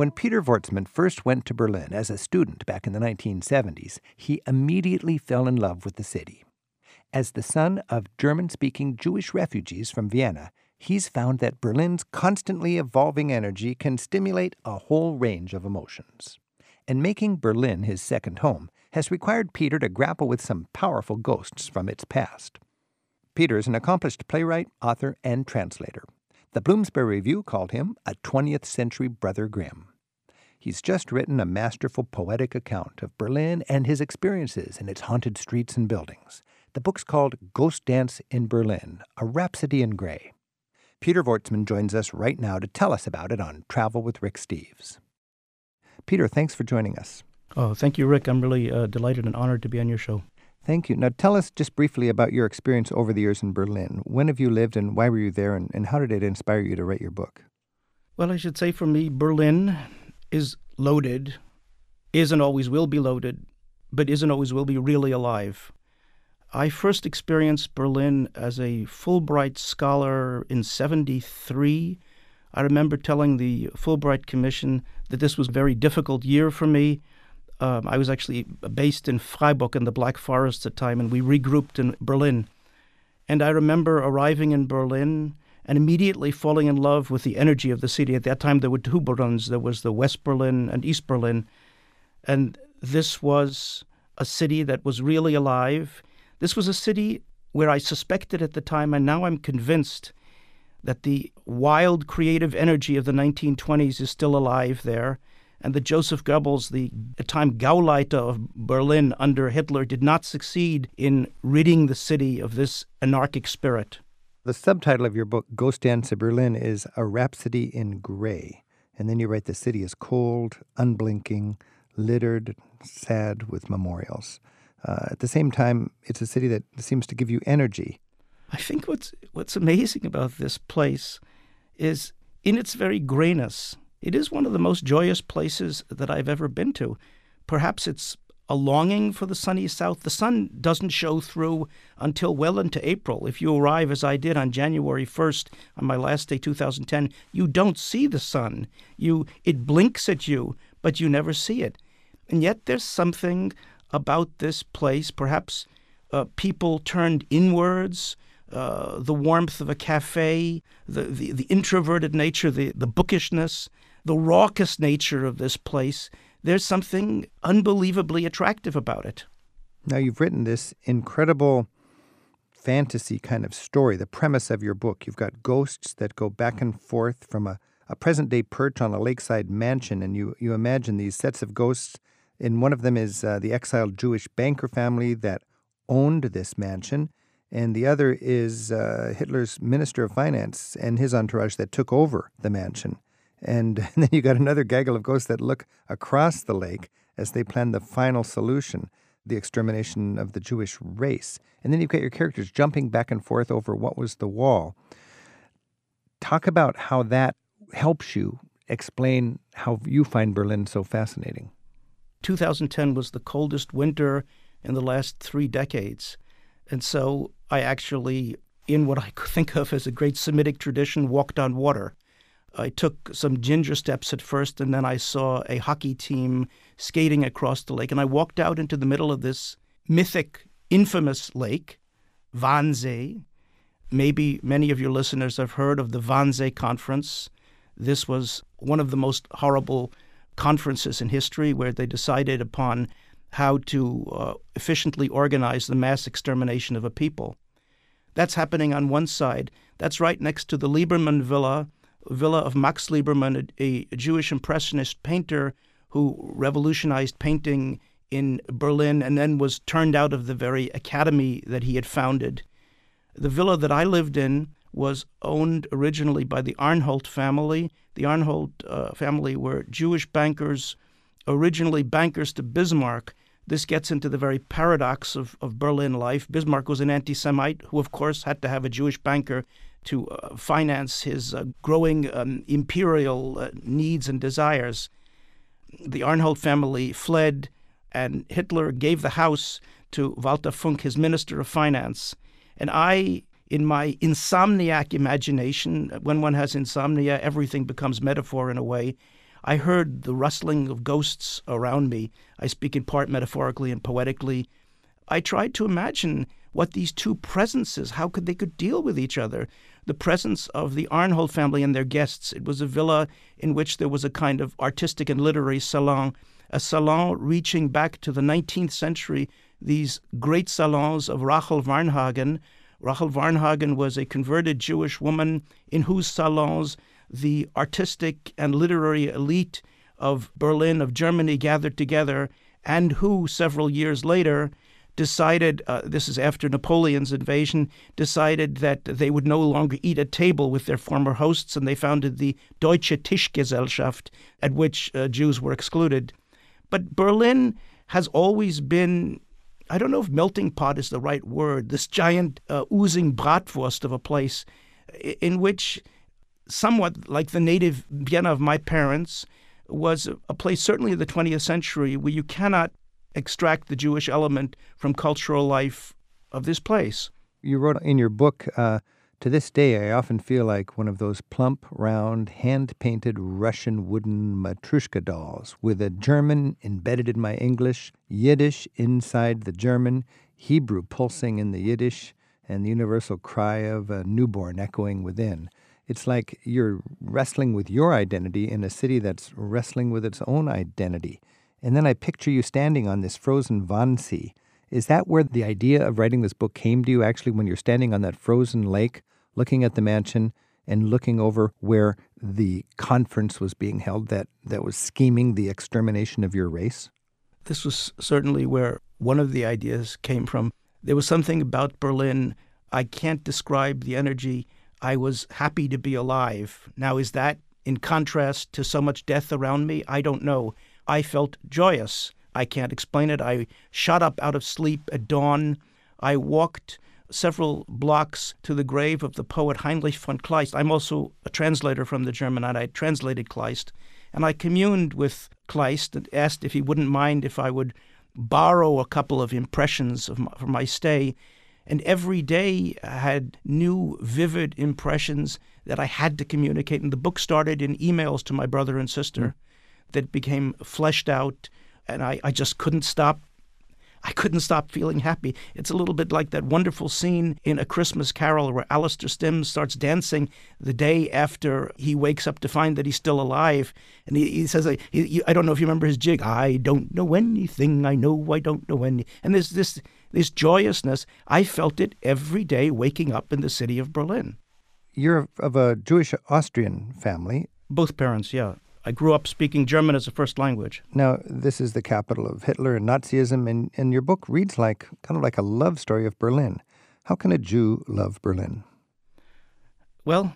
When Peter Wortsman first went to Berlin as a student back in the 1970s, he immediately fell in love with the city. As the son of German speaking Jewish refugees from Vienna, he's found that Berlin's constantly evolving energy can stimulate a whole range of emotions. And making Berlin his second home has required Peter to grapple with some powerful ghosts from its past. Peter is an accomplished playwright, author, and translator. The Bloomsbury Review called him a 20th century Brother Grimm. He's just written a masterful poetic account of Berlin and his experiences in its haunted streets and buildings. The book's called Ghost Dance in Berlin A Rhapsody in Grey. Peter Wortsman joins us right now to tell us about it on Travel with Rick Steves. Peter, thanks for joining us. Oh, thank you, Rick. I'm really uh, delighted and honored to be on your show. Thank you. Now, tell us just briefly about your experience over the years in Berlin. When have you lived and why were you there, and, and how did it inspire you to write your book? Well, I should say for me, Berlin is loaded, isn't always will be loaded, but isn't always will be really alive. I first experienced Berlin as a Fulbright scholar in 73. I remember telling the Fulbright Commission that this was a very difficult year for me. Um, I was actually based in Freiburg in the Black Forest at the time, and we regrouped in Berlin. And I remember arriving in Berlin and immediately falling in love with the energy of the city. At that time, there were two Berlins. There was the West Berlin and East Berlin. And this was a city that was really alive. This was a city where I suspected at the time, and now I'm convinced that the wild creative energy of the 1920s is still alive there, and that Joseph Goebbels, the at time Gauleiter of Berlin under Hitler, did not succeed in ridding the city of this anarchic spirit. The subtitle of your book, Ghost Dance of Berlin, is A Rhapsody in Gray. And then you write the city is cold, unblinking, littered, sad with memorials. Uh, at the same time, it's a city that seems to give you energy. I think what's what's amazing about this place is in its very grayness. It is one of the most joyous places that I've ever been to. Perhaps it's a longing for the sunny south. The sun doesn't show through until well into April. If you arrive, as I did on January 1st, on my last day, 2010, you don't see the sun. You It blinks at you, but you never see it. And yet there's something about this place, perhaps uh, people turned inwards, uh, the warmth of a cafe, the, the, the introverted nature, the, the bookishness, the raucous nature of this place there's something unbelievably attractive about it. Now, you've written this incredible fantasy kind of story, the premise of your book. You've got ghosts that go back and forth from a, a present day perch on a lakeside mansion, and you, you imagine these sets of ghosts. And one of them is uh, the exiled Jewish banker family that owned this mansion, and the other is uh, Hitler's minister of finance and his entourage that took over the mansion. And, then you got another gaggle of ghosts that look across the lake as they plan the final solution the extermination of the Jewish race. And then you've got your characters jumping back and forth over what was the wall. Talk about how that helps you explain how you find Berlin so fascinating. 2010 was the coldest winter in the last three decades. And so I actually, in what I think of as a great Semitic tradition, walked on water. I took some ginger steps at first, and then I saw a hockey team skating across the lake. And I walked out into the middle of this mythic, infamous lake, Wannsee. Maybe many of your listeners have heard of the Wannsee Conference. This was one of the most horrible conferences in history where they decided upon how to uh, efficiently organize the mass extermination of a people. That's happening on one side. That's right next to the Liebermann Villa villa of Max Liebermann, a, a Jewish impressionist painter who revolutionized painting in Berlin and then was turned out of the very academy that he had founded. The villa that I lived in was owned originally by the Arnhold family. The Arnhold uh, family were Jewish bankers, originally bankers to Bismarck. This gets into the very paradox of, of Berlin life. Bismarck was an anti Semite who, of course, had to have a Jewish banker to uh, finance his uh, growing um, imperial uh, needs and desires. The Arnhold family fled, and Hitler gave the house to Walter Funk, his minister of finance. And I, in my insomniac imagination, when one has insomnia, everything becomes metaphor in a way. I heard the rustling of ghosts around me. I speak in part metaphorically and poetically. I tried to imagine what these two presences, how could they could deal with each other. The presence of the Arnhold family and their guests. It was a villa in which there was a kind of artistic and literary salon, a salon reaching back to the 19th century. These great salons of Rachel Varnhagen, Rachel Varnhagen was a converted Jewish woman in whose salons the artistic and literary elite of Berlin, of Germany, gathered together, and who, several years later, decided uh, this is after Napoleon's invasion decided that they would no longer eat at table with their former hosts, and they founded the Deutsche Tischgesellschaft, at which uh, Jews were excluded. But Berlin has always been I don't know if melting pot is the right word, this giant uh, oozing bratwurst of a place in which, somewhat like the native Vienna of my parents, was a place certainly in the 20th century where you cannot extract the Jewish element from cultural life of this place. You wrote in your book, uh, to this day, I often feel like one of those plump, round, hand painted Russian wooden Matryoshka dolls with a German embedded in my English, Yiddish inside the German, Hebrew pulsing in the Yiddish, and the universal cry of a newborn echoing within. It's like you're wrestling with your identity in a city that's wrestling with its own identity. And then I picture you standing on this frozen Wannsee. Is that where the idea of writing this book came to you, actually, when you're standing on that frozen lake looking at the mansion and looking over where the conference was being held that, that was scheming the extermination of your race? This was certainly where one of the ideas came from. There was something about Berlin. I can't describe the energy. I was happy to be alive. Now, is that in contrast to so much death around me? I don't know. I felt joyous. I can't explain it. I shot up out of sleep at dawn. I walked several blocks to the grave of the poet Heinrich von Kleist. I'm also a translator from the German, and I translated Kleist. And I communed with Kleist and asked if he wouldn't mind if I would borrow a couple of impressions of my, from my stay. And every day I had new, vivid impressions that I had to communicate. And the book started in emails to my brother and sister mm. That became fleshed out. And I, I just couldn't stop I couldn't stop feeling happy. It's a little bit like that wonderful scene in A Christmas Carol where Alastair Sim starts dancing the day after he wakes up to find that he's still alive. And he, he says, I, he, I don't know if you remember his jig, I don't know anything, I know I don't know any. And there's this, this joyousness. I felt it every day waking up in the city of Berlin. You're of a Jewish Austrian family. Both parents, yeah. I grew up speaking German as a first language. Now, this is the capital of Hitler and Nazism, and, and your book reads like kind of like a love story of Berlin. How can a Jew love Berlin? Well,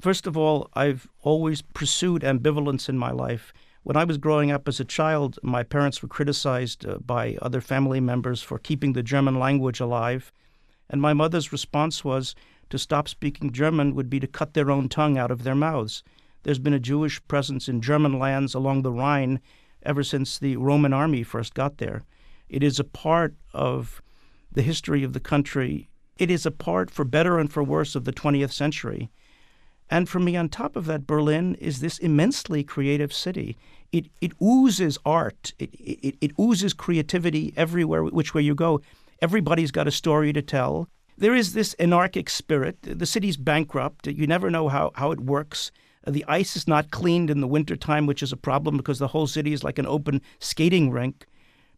first of all, I've always pursued ambivalence in my life. When I was growing up as a child, my parents were criticized uh, by other family members for keeping the German language alive. And my mother's response was to stop speaking German would be to cut their own tongue out of their mouths. There's been a Jewish presence in German lands along the Rhine ever since the Roman army first got there. It is a part of the history of the country. It is a part, for better and for worse, of the 20th century. And for me, on top of that, Berlin is this immensely creative city. It, it oozes art, it, it, it oozes creativity everywhere, which way you go. Everybody's got a story to tell. There is this anarchic spirit. The city's bankrupt. You never know how, how it works. The ice is not cleaned in the wintertime, which is a problem because the whole city is like an open skating rink.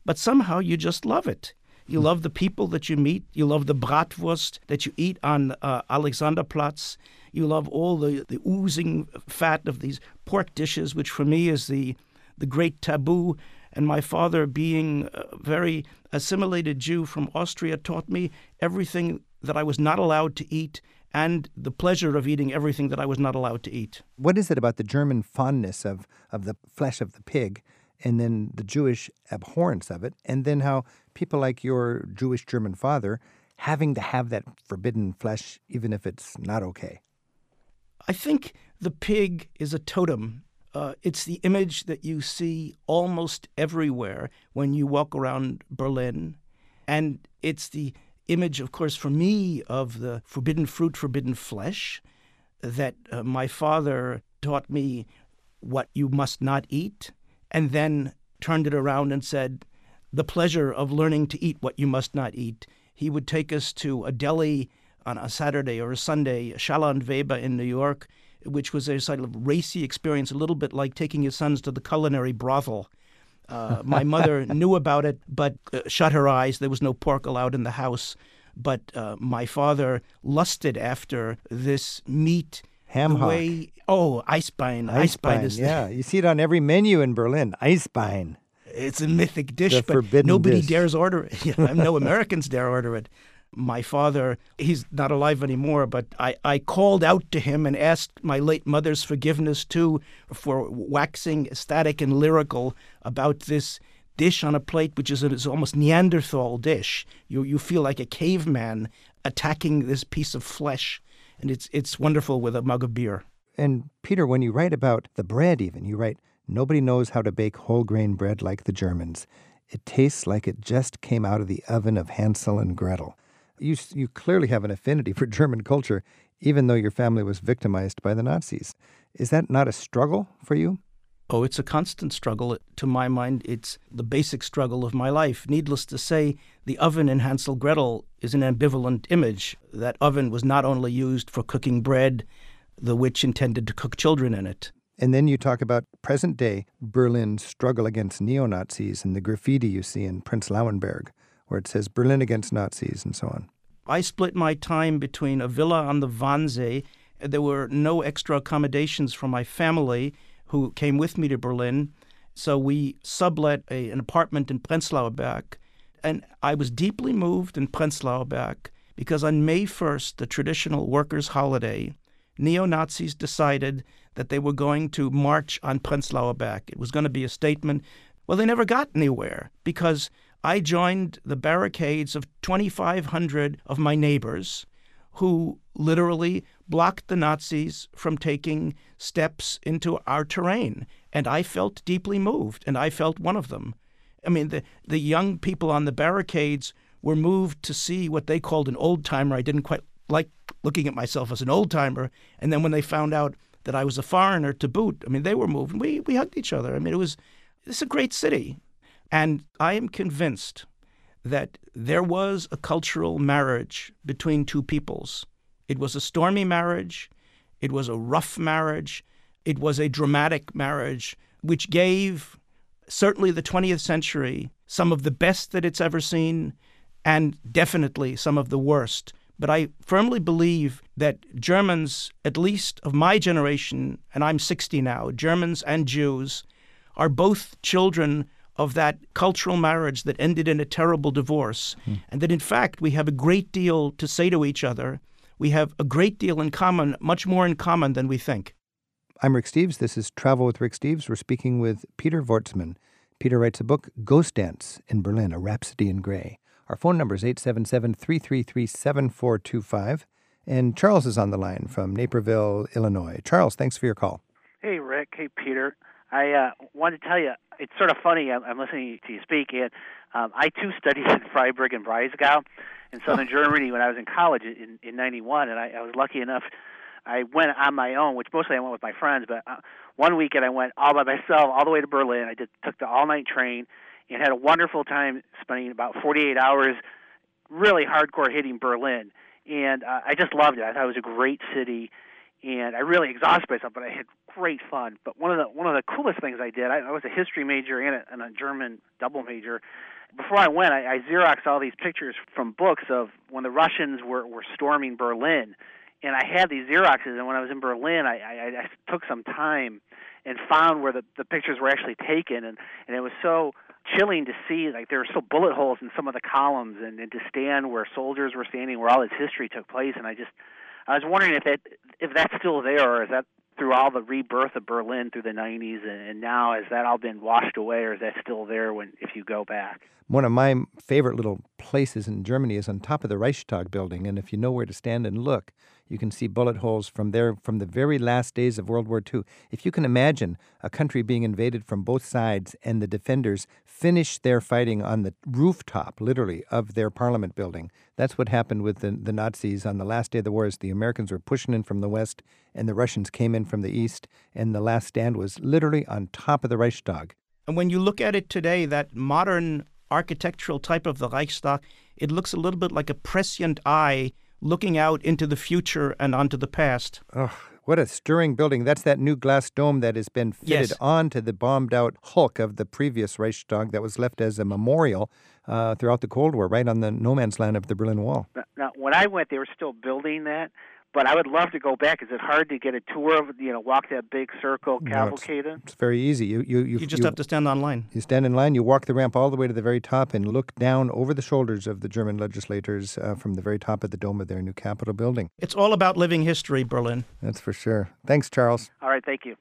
But somehow you just love it. You love the people that you meet. You love the bratwurst that you eat on uh, Alexanderplatz. You love all the, the oozing fat of these pork dishes, which for me is the, the great taboo. And my father, being a very assimilated Jew from Austria, taught me everything that I was not allowed to eat and the pleasure of eating everything that I was not allowed to eat. What is it about the German fondness of, of the flesh of the pig and then the Jewish abhorrence of it, and then how people like your Jewish German father having to have that forbidden flesh even if it's not okay? I think the pig is a totem. Uh, it's the image that you see almost everywhere when you walk around Berlin. And it's the image, of course, for me of the forbidden fruit, forbidden flesh, that uh, my father taught me what you must not eat, and then turned it around and said, the pleasure of learning to eat what you must not eat. He would take us to a deli on a Saturday or a Sunday, Schaller and Weber in New York, which was a sort of racy experience, a little bit like taking his sons to the culinary brothel. Uh, my mother knew about it, but uh, shut her eyes. There was no pork allowed in the house. But uh, my father lusted after this meat. Ham hock. Way, oh, Eisbein. Eisbein, is yeah. you see it on every menu in Berlin. Eisbein. It's a mythic dish, the but nobody dish. dares order it. No Americans dare order it my father, he's not alive anymore, but I, I called out to him and asked my late mother's forgiveness too for waxing ecstatic and lyrical about this dish on a plate, which is, is almost Neanderthal dish. You, you feel like a caveman attacking this piece of flesh, and it's, it's wonderful with a mug of beer. And Peter, when you write about the bread, even, you write, Nobody knows how to bake whole grain bread like the Germans. It tastes like it just came out of the oven of Hansel and Gretel. You, you clearly have an affinity for German culture, even though your family was victimized by the Nazis. Is that not a struggle for you? Oh, it's a constant struggle. To my mind, it's the basic struggle of my life. Needless to say, the oven in Hansel Gretel is an ambivalent image. That oven was not only used for cooking bread, the witch intended to cook children in it. And then you talk about present day Berlin's struggle against neo Nazis and the graffiti you see in Prince Berg where it says Berlin against Nazis and so on. I split my time between a villa on the Wannsee. There were no extra accommodations for my family who came with me to Berlin. So we sublet a, an apartment in Prenzlauer Berg. And I was deeply moved in Prenzlauer Berg because on May 1st, the traditional workers' holiday, neo Nazis decided that they were going to march on Prenzlauer Berg. It was going to be a statement. Well, they never got anywhere because I joined the barricades of 2,500 of my neighbors who literally blocked the Nazis from taking steps into our terrain. And I felt deeply moved, and I felt one of them. I mean, the, the young people on the barricades were moved to see what they called an old timer. I didn't quite like looking at myself as an old timer. And then when they found out that I was a foreigner to boot, I mean, they were moved. We, we hugged each other. I mean, it was, it's a great city. And I am convinced that there was a cultural marriage between two peoples. It was a stormy marriage, it was a rough marriage, it was a dramatic marriage, which gave certainly the 20th century some of the best that it's ever seen, and definitely some of the worst. But I firmly believe that Germans, at least of my generation, and I'm 60 now, Germans and Jews, are both children of that cultural marriage that ended in a terrible divorce, mm. and that in fact we have a great deal to say to each other. We have a great deal in common, much more in common than we think. I'm Rick Steves. This is Travel with Rick Steves. We're speaking with Peter Wortsman. Peter writes a book, Ghost Dance in Berlin, A Rhapsody in Gray. Our phone number is 877 333 7425. And Charles is on the line from Naperville, Illinois. Charles, thanks for your call. Hey, Rick. Hey, Peter. I uh, wanted to tell you, it's sort of funny. I'm, I'm listening to you speak, and um, I too studied in Freiburg im Breisgau in southern Germany when I was in college in in '91, and I, I was lucky enough. I went on my own, which mostly I went with my friends, but uh, one weekend I went all by myself all the way to Berlin. I did took the all night train and had a wonderful time spending about 48 hours really hardcore hitting Berlin. And uh, I just loved it. I thought it was a great city and I really exhausted myself, but I had great fun. But one of the one of the coolest things I did, I, I was a history major and a, and a German double major. Before I went, I, I xeroxed all these pictures from books of when the Russians were were storming Berlin, and I had these xeroxes. And when I was in Berlin, I, I, I took some time and found where the the pictures were actually taken, and and it was so chilling to see like there were still bullet holes in some of the columns and, and to stand where soldiers were standing where all this history took place and I just I was wondering if that if that's still there, or is that through all the rebirth of Berlin through the 90s, and, now has that all been washed away, or is that still there when if you go back? One of my favorite little places in Germany is on top of the Reichstag building, and if you know where to stand and look, You can see bullet holes from there from the very last days of World War II. If you can imagine a country being invaded from both sides and the defenders finish their fighting on the rooftop, literally, of their parliament building, that's what happened with the, the Nazis on the last day of the war. Is the Americans were pushing in from the west and the Russians came in from the east, and the last stand was literally on top of the Reichstag. And when you look at it today, that modern architectural type of the Reichstag, it looks a little bit like a prescient eye looking out into the future and onto the past. Oh, what a stirring building. That's that new glass dome that has been fitted Yes. onto the bombed out hulk of the previous Reichstag that was left as a memorial uh, throughout the Cold War, right on the no man's land of the Berlin Wall. Now- Now, when I went, they were still building that, but I would love to go back. Is it hard to get a tour of, you know, walk that big circle No, cavalcade in? It's very easy. You, you, you, You just have to stand on line. You stand in line, you walk the ramp all the way to the very top, and look down over the shoulders of the German legislators uh, from the very top of the dome of their new Capitol building. It's all about living history, Berlin. That's for sure. Thanks, Charles. All right, thank you.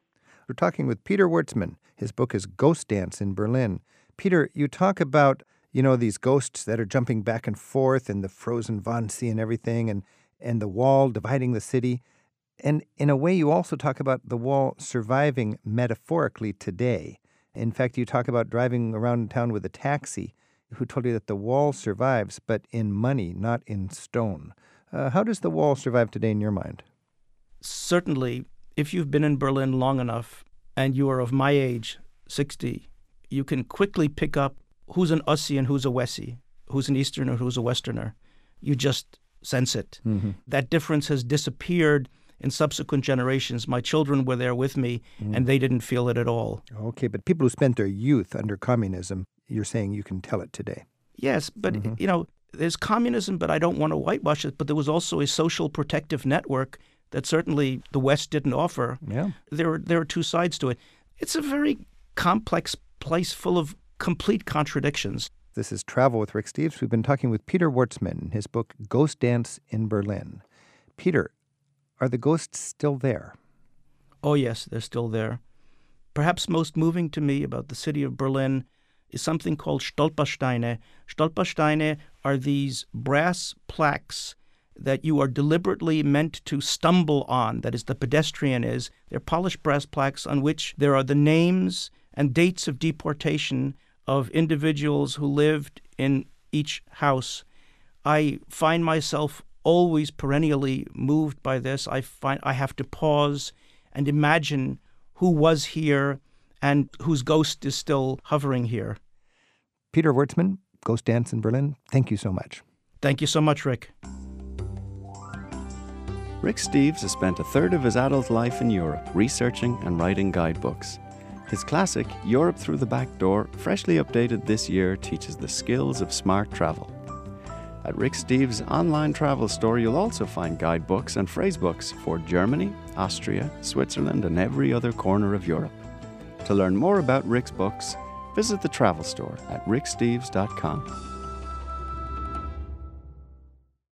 We're talking with Peter Wortsman. His book is Ghost Dance in Berlin. Peter, you talk about, you know, these ghosts that are jumping back and forth and the frozen Wannsee and everything and, and the wall dividing the city. And in a way, you also talk about the wall surviving metaphorically today. In fact, you talk about driving around town with a taxi who told you that the wall survives, but in money, not in stone. Uh, how does the wall survive today in your mind? Certainly, if you've been in Berlin long enough and you are of my age, 60, you can quickly pick up who's an Ossi and who's a Wessi, who's an Easterner, who's a Westerner. You just sense it. Mm-hmm. That difference has disappeared in subsequent generations. My children were there with me, mm. and they didn't feel it at all. Okay, but people who spent their youth under communism, you're saying you can tell it today. Yes, but mm-hmm. you know, there's communism, but I don't want to whitewash it. But there was also a social protective network that certainly the West didn't offer. Yeah. There are there are two sides to it. It's a very complex place full of complete contradictions. This is Travel with Rick Steves. We've been talking with Peter Wortsman in his book Ghost Dance in Berlin. Peter, are the ghosts still there? Oh yes, they're still there. Perhaps most moving to me about the city of Berlin is something called Stolpersteine. Stolpersteine are these brass plaques that you are deliberately meant to stumble on, that is, the pedestrian is. They're polished brass plaques on which there are the names and dates of deportation of individuals who lived in each house. I find myself always perennially moved by this. I find I have to pause and imagine who was here and whose ghost is still hovering here. Peter Wortsman, Ghost Dance in Berlin, thank you so much. Thank you so much, Rick. Rick Steves has spent a third of his adult life in Europe researching and writing guidebooks. His classic, Europe Through the Back Door, freshly updated this year, teaches the skills of smart travel. At Rick Steves' online travel store, you'll also find guidebooks and phrasebooks for Germany, Austria, Switzerland, and every other corner of Europe. To learn more about Rick's books, visit the travel store at ricksteves.com.